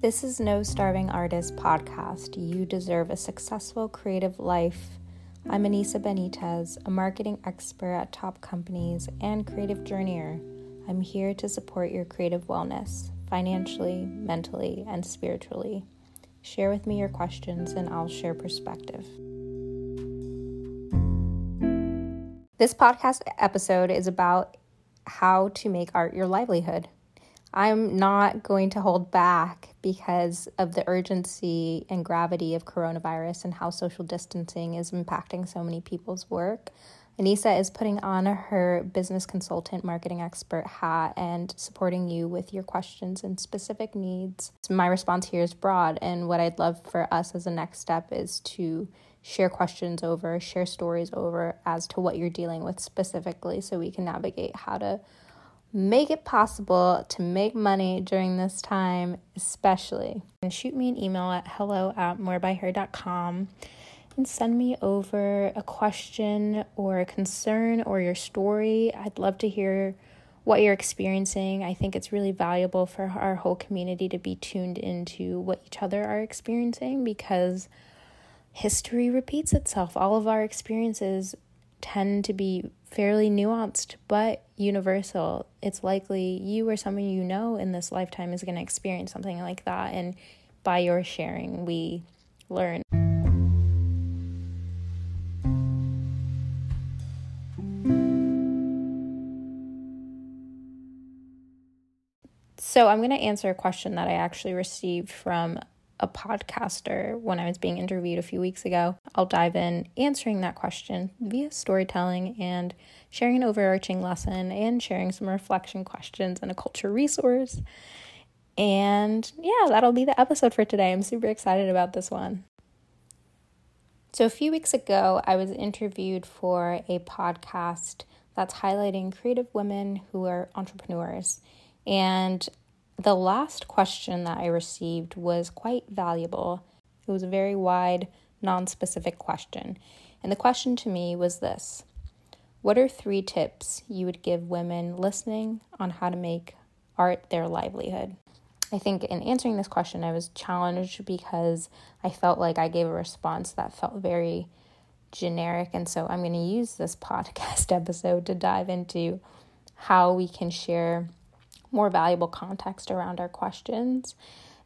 This is No Starving Artist podcast. You deserve a successful creative life. I'm Anissa Benitez, a marketing expert at top companies and creative journeyer. I'm here to support your creative wellness, financially, mentally, and spiritually. Share with me your questions and I'll share perspective. This podcast episode is about how to make art your livelihood. I'm not going to hold back because of the urgency and gravity of coronavirus and how social distancing is impacting so many people's work. Anissa is putting on her business consultant, marketing expert hat and supporting you with your questions and specific needs. My response here is broad, and what I'd love for us as a next step is to share questions over, share stories over as to what you're dealing with specifically so we can navigate how to make it possible to make money during this time, especially. And shoot me an email at hello at morebyher.com and send me over a question or a concern or your story. I'd love to hear what you're experiencing. I think it's really valuable for our whole community to be tuned into what each other are experiencing because history repeats itself. All of our experiences tend to be fairly nuanced but universal. It's likely you or someone you know in this lifetime is going to experience something like that. And by your sharing, we learn. So, I'm going to answer a question that I actually received from a podcaster when I was being interviewed a few weeks ago. I'll dive in answering that question via storytelling and sharing an overarching lesson and sharing some reflection questions and a culture resource. And yeah, that'll be the episode for today. I'm super excited about this one. So, a few weeks ago, I was interviewed for a podcast that's highlighting creative women who are entrepreneurs. And the last question that I received was quite valuable. It was a very wide, non specific question. And the question to me was this What are three tips you would give women listening on how to make art their livelihood? I think in answering this question, I was challenged because I felt like I gave a response that felt very generic. And so I'm going to use this podcast episode to dive into how we can share more valuable context around our questions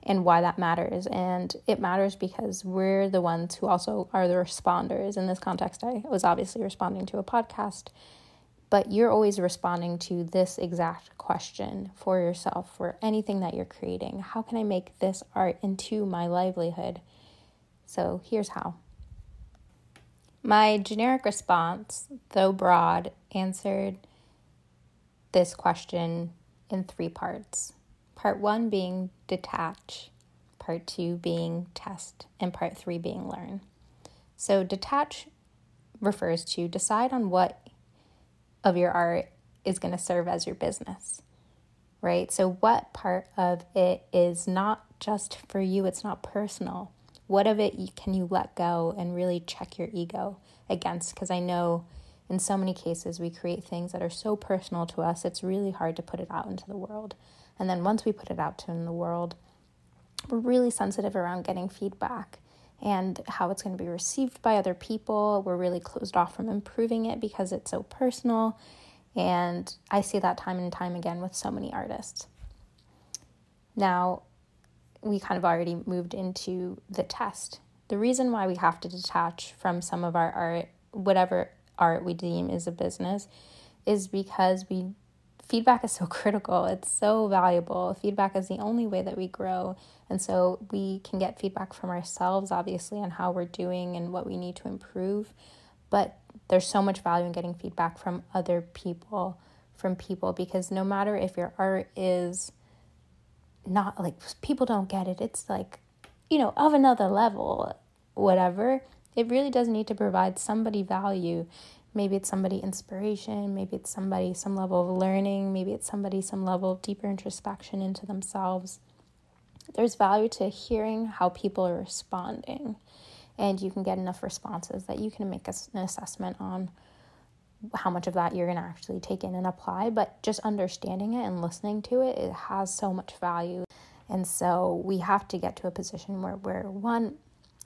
and why that matters. And it matters because we're the ones who also are the responders. In this context, I was obviously responding to a podcast, but you're always responding to this exact question for yourself for anything that you're creating. How can I make this art into my livelihood? So here's how. My generic response, though broad, answered this question in three parts. Part one being detach, part two being test, and part three being learn. So, detach refers to decide on what of your art is going to serve as your business, right? So, what part of it is not just for you, it's not personal. What of it can you let go and really check your ego against? Because I know in so many cases, we create things that are so personal to us, it's really hard to put it out into the world. And then once we put it out in the world, we're really sensitive around getting feedback and how it's going to be received by other people. We're really closed off from improving it because it's so personal. And I see that time and time again with so many artists. Now, we kind of already moved into the test. The reason why we have to detach from some of our art, whatever art we deem is a business is because we feedback is so critical. It's so valuable. Feedback is the only way that we grow. And so we can get feedback from ourselves, obviously, on how we're doing and what we need to improve. But there's so much value in getting feedback from other people, from people, because no matter if your art is not like people don't get it, it's like, you know, of another level, whatever it really does need to provide somebody value. Maybe it's somebody inspiration, maybe it's somebody some level of learning, maybe it's somebody some level of deeper introspection into themselves. There's value to hearing how people are responding, and you can get enough responses that you can make an assessment on how much of that you're going to actually take in and apply. But just understanding it and listening to it, it has so much value. And so we have to get to a position where we're one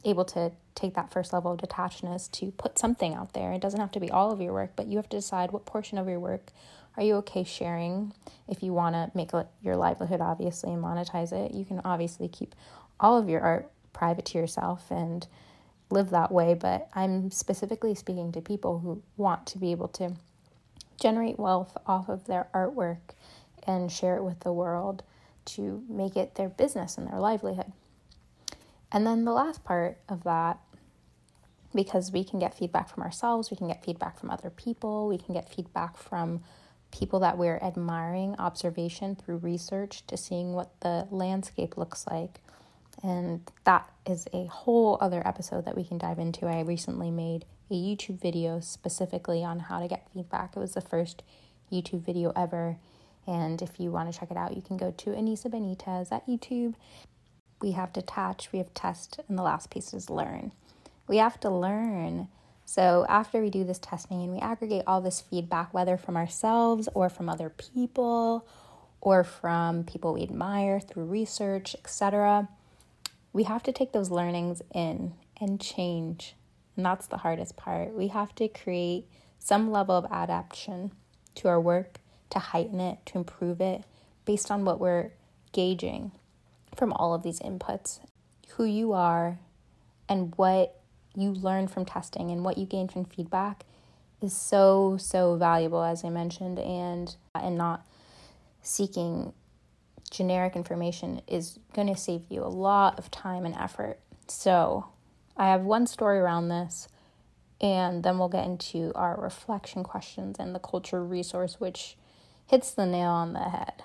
able to take that first level of detachedness to put something out there. It doesn't have to be all of your work, but you have to decide what portion of your work are you okay sharing. If you want to make your livelihood, obviously, and monetize it, you can obviously keep all of your art private to yourself and live that way. But I'm specifically speaking to people who want to be able to generate wealth off of their artwork and share it with the world to make it their business and their livelihood. And then the last part of that, because we can get feedback from ourselves, we can get feedback from other people, we can get feedback from people that we're admiring, observation through research to seeing what the landscape looks like. And that is a whole other episode that we can dive into. I recently made a YouTube video specifically on how to get feedback. It was the first YouTube video ever. And if you want to check it out, you can go to Anissa Benitez at YouTube we have detach, we have test, and the last piece is learn. We have to learn. So after we do this testing and we aggregate all this feedback, whether from ourselves or from other people or from people we admire through research, etc., we have to take those learnings in and change. And that's the hardest part. We have to create some level of adaptation to our work to heighten it, to improve it based on what we're gauging from all of these inputs who you are and what you learn from testing and what you gain from feedback is so so valuable as i mentioned and and not seeking generic information is going to save you a lot of time and effort. So i have one story around this and then we'll get into our reflection questions and the culture resource which hits the nail on the head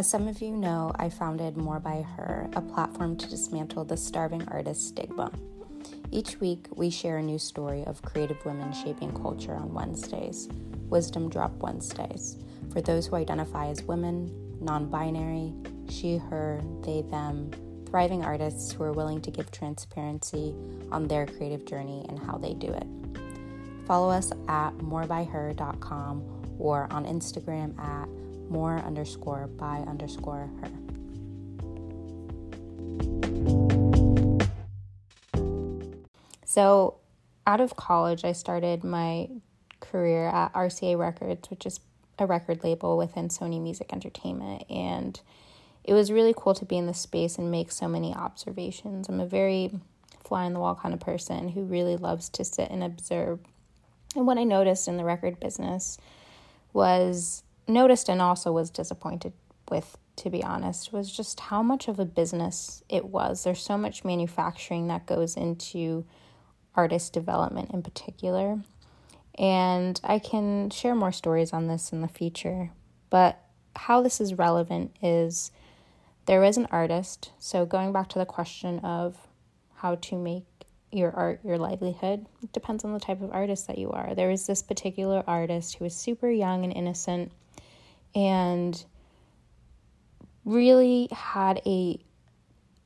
As some of you know, I founded More by Her, a platform to dismantle the starving artist stigma. Each week, we share a new story of creative women shaping culture on Wednesdays, Wisdom Drop Wednesdays, for those who identify as women, non binary, she, her, they, them, thriving artists who are willing to give transparency on their creative journey and how they do it. Follow us at morebyher.com or on Instagram at more underscore by underscore her. So, out of college, I started my career at RCA Records, which is a record label within Sony Music Entertainment. And it was really cool to be in the space and make so many observations. I'm a very fly in the wall kind of person who really loves to sit and observe. And what I noticed in the record business was noticed and also was disappointed with, to be honest, was just how much of a business it was. There's so much manufacturing that goes into artist development in particular. And I can share more stories on this in the future. But how this is relevant is there is an artist. So, going back to the question of how to make your art your livelihood, it depends on the type of artist that you are. There is this particular artist who is super young and innocent and really had a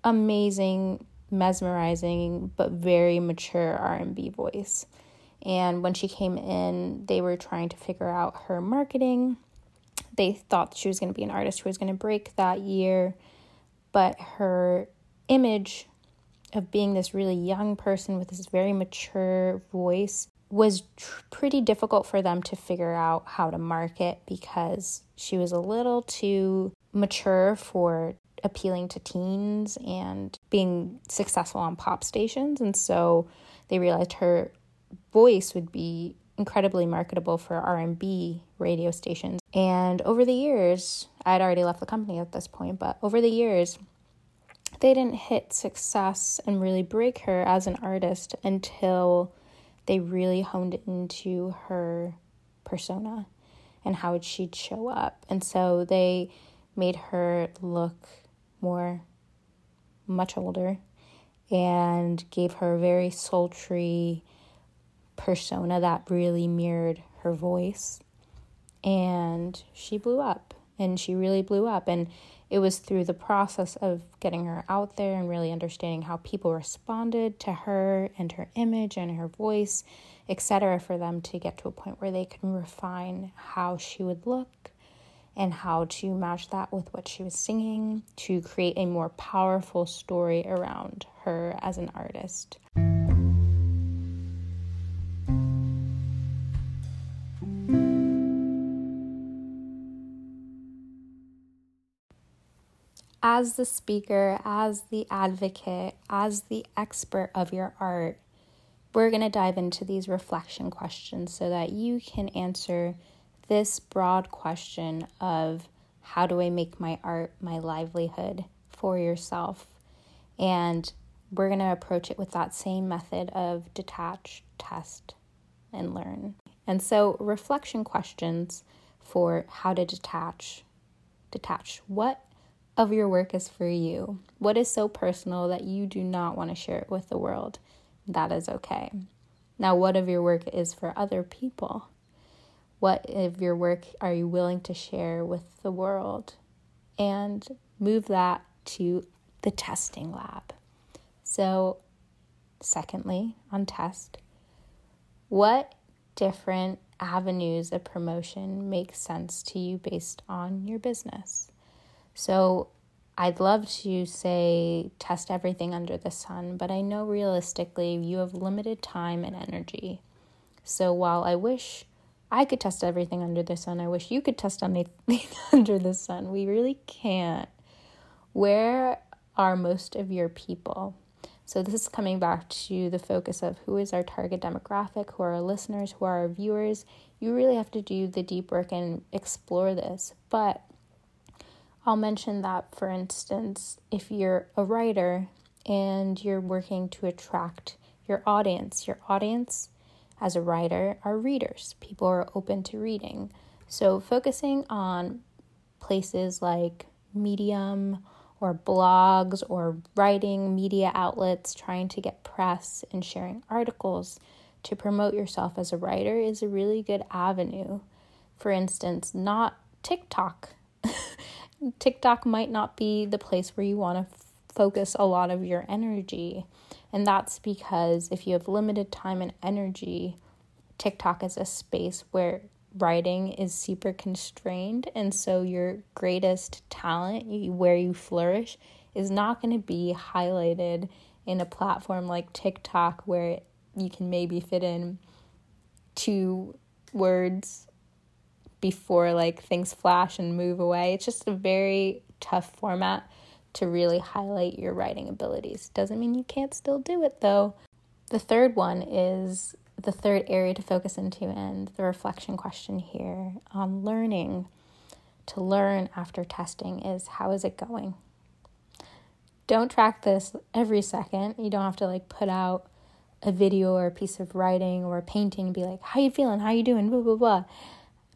amazing mesmerizing but very mature R&B voice. And when she came in, they were trying to figure out her marketing. They thought she was going to be an artist who was going to break that year, but her image of being this really young person with this very mature voice was tr- pretty difficult for them to figure out how to market because she was a little too mature for appealing to teens and being successful on pop stations. And so they realized her voice would be incredibly marketable for R&B radio stations. And over the years I'd already left the company at this point but over the years they didn't hit success and really break her as an artist until they really honed it into her persona and how she'd show up. And so they made her look more, much older, and gave her a very sultry persona that really mirrored her voice. And she blew up, and she really blew up. And it was through the process of getting her out there and really understanding how people responded to her and her image and her voice, etc., for them to get to a point where they can refine how she would look and how to match that with what she was singing to create a more powerful story around her as an artist. As the speaker, as the advocate, as the expert of your art, we're going to dive into these reflection questions so that you can answer this broad question of how do I make my art my livelihood for yourself? And we're going to approach it with that same method of detach, test, and learn. And so, reflection questions for how to detach. Detach. What of your work is for you? What is so personal that you do not want to share it with the world? That is okay. Now, what of your work is for other people? What of your work are you willing to share with the world? And move that to the testing lab. So, secondly, on test, what different avenues of promotion make sense to you based on your business? So, I'd love to say test everything under the sun, but I know realistically you have limited time and energy. So, while I wish I could test everything under the sun. I wish you could test anything under the sun. We really can't. Where are most of your people? So, this is coming back to the focus of who is our target demographic, who are our listeners, who are our viewers. You really have to do the deep work and explore this. But I'll mention that, for instance, if you're a writer and you're working to attract your audience, your audience as a writer are readers. People are open to reading. So, focusing on places like Medium or blogs or writing media outlets, trying to get press and sharing articles to promote yourself as a writer is a really good avenue. For instance, not TikTok. TikTok might not be the place where you want to f- focus a lot of your energy. And that's because if you have limited time and energy, TikTok is a space where writing is super constrained. And so your greatest talent, where you flourish, is not going to be highlighted in a platform like TikTok where you can maybe fit in two words before like things flash and move away. It's just a very tough format to really highlight your writing abilities. Doesn't mean you can't still do it though. The third one is the third area to focus into, and the reflection question here on learning to learn after testing is how is it going? Don't track this every second. You don't have to like put out a video or a piece of writing or a painting and be like, how you feeling? How you doing? Blah blah blah.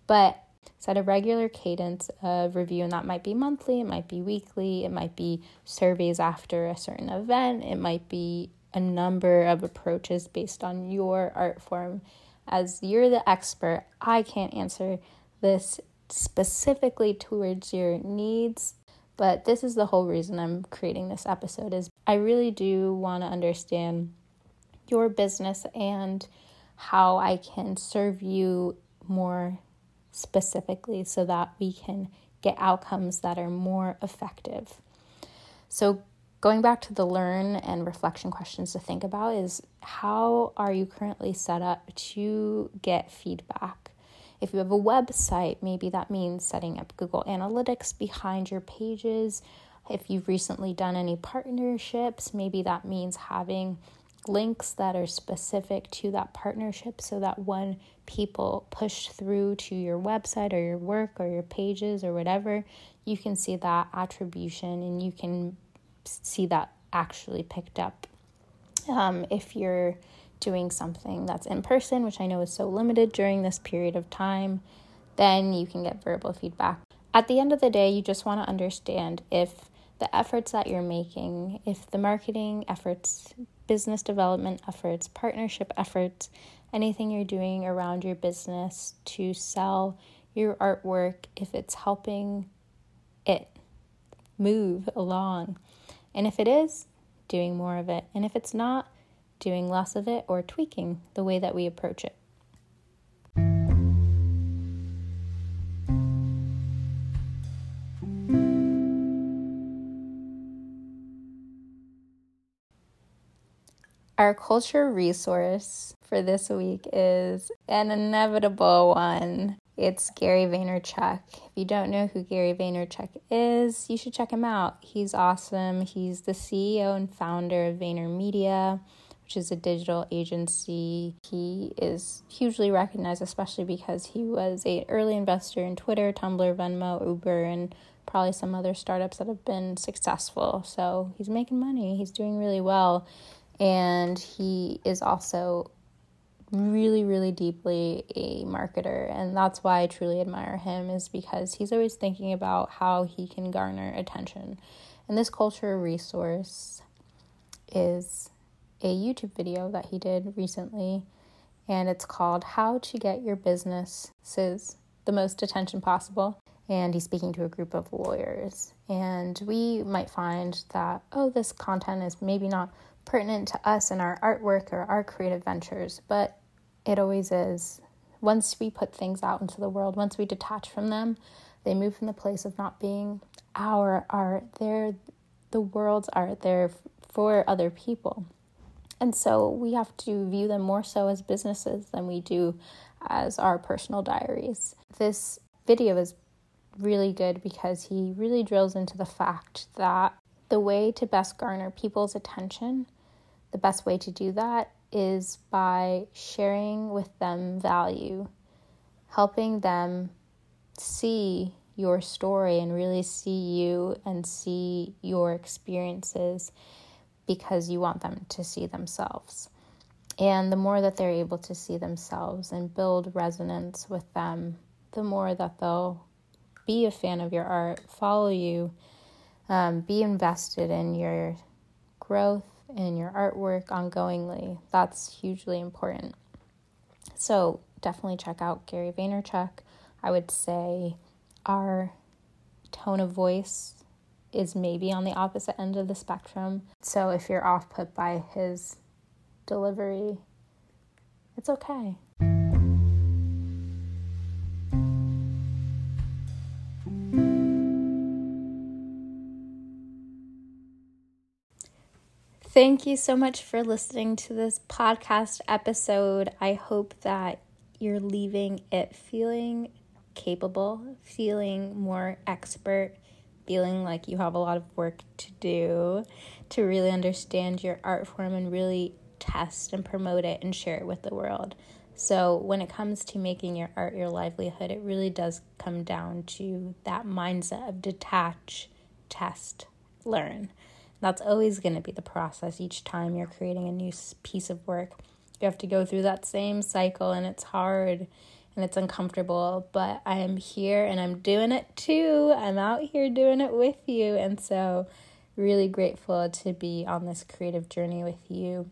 But set a regular cadence of review, and that might be monthly, it might be weekly, it might be surveys after a certain event, it might be a number of approaches based on your art form. As you're the expert, I can't answer this specifically towards your needs, but this is the whole reason I'm creating this episode is I really do want to understand your business and how I can serve you more specifically so that we can get outcomes that are more effective. So, going back to the learn and reflection questions to think about is how are you currently set up to get feedback? If you have a website, maybe that means setting up Google Analytics behind your pages. If you've recently done any partnerships, maybe that means having links that are specific to that partnership so that when people push through to your website or your work or your pages or whatever, you can see that attribution and you can see that actually picked up. Um, if you're doing something that's in person, which I know is so limited during this period of time, then you can get verbal feedback. At the end of the day, you just want to understand if the efforts that you're making, if the marketing efforts, business development efforts, partnership efforts, anything you're doing around your business to sell your artwork, if it's helping it move along. And if it is, doing more of it. And if it's not, doing less of it or tweaking the way that we approach it. Our culture resource for this week is an inevitable one. It's Gary Vaynerchuk. If you don't know who Gary Vaynerchuk is, you should check him out. He's awesome. He's the CEO and founder of VaynerMedia, which is a digital agency. He is hugely recognized, especially because he was a early investor in Twitter, Tumblr, Venmo, Uber, and probably some other startups that have been successful. So he's making money. He's doing really well. And he is also really really deeply a marketer and that's why I truly admire him is because he's always thinking about how he can garner attention. And this culture resource is a YouTube video that he did recently and it's called How to Get Your Businesses the Most Attention Possible. And he's speaking to a group of lawyers. And we might find that, oh, this content is maybe not pertinent to us in our artwork or our creative ventures, but it always is. Once we put things out into the world, once we detach from them, they move from the place of not being our art. They're the world's art. They're for other people. And so we have to view them more so as businesses than we do as our personal diaries. This video is really good because he really drills into the fact that the way to best garner people's attention the best way to do that is by sharing with them value, helping them see your story and really see you and see your experiences because you want them to see themselves. And the more that they're able to see themselves and build resonance with them, the more that they'll be a fan of your art, follow you, um, be invested in your growth in your artwork ongoingly. That's hugely important. So definitely check out Gary Vaynerchuk. I would say our tone of voice is maybe on the opposite end of the spectrum. So if you're off put by his delivery, it's okay. Thank you so much for listening to this podcast episode. I hope that you're leaving it feeling capable, feeling more expert, feeling like you have a lot of work to do to really understand your art form and really test and promote it and share it with the world. So, when it comes to making your art your livelihood, it really does come down to that mindset of detach, test, learn. That's always going to be the process each time you're creating a new piece of work. You have to go through that same cycle, and it's hard and it's uncomfortable, but I am here and I'm doing it too. I'm out here doing it with you. And so, really grateful to be on this creative journey with you.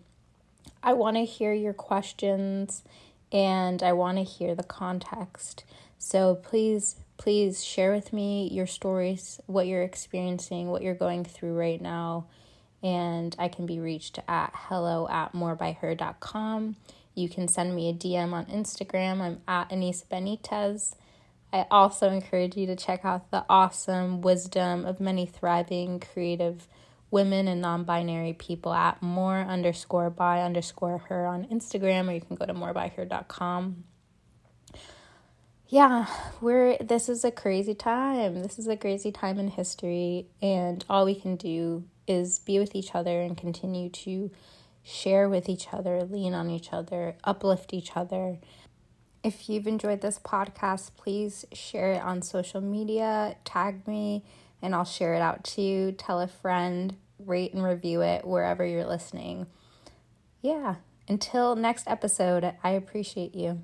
I want to hear your questions and I want to hear the context. So, please please share with me your stories, what you're experiencing, what you're going through right now. And I can be reached at hello at morebyher.com. You can send me a DM on Instagram. I'm at Anissa Benitez. I also encourage you to check out the awesome wisdom of many thriving creative women and non-binary people at more underscore by underscore her on Instagram, or you can go to morebyher.com yeah, we're this is a crazy time. This is a crazy time in history and all we can do is be with each other and continue to share with each other, lean on each other, uplift each other. If you've enjoyed this podcast, please share it on social media, tag me, and I'll share it out to you. Tell a friend, rate and review it wherever you're listening. Yeah, until next episode, I appreciate you.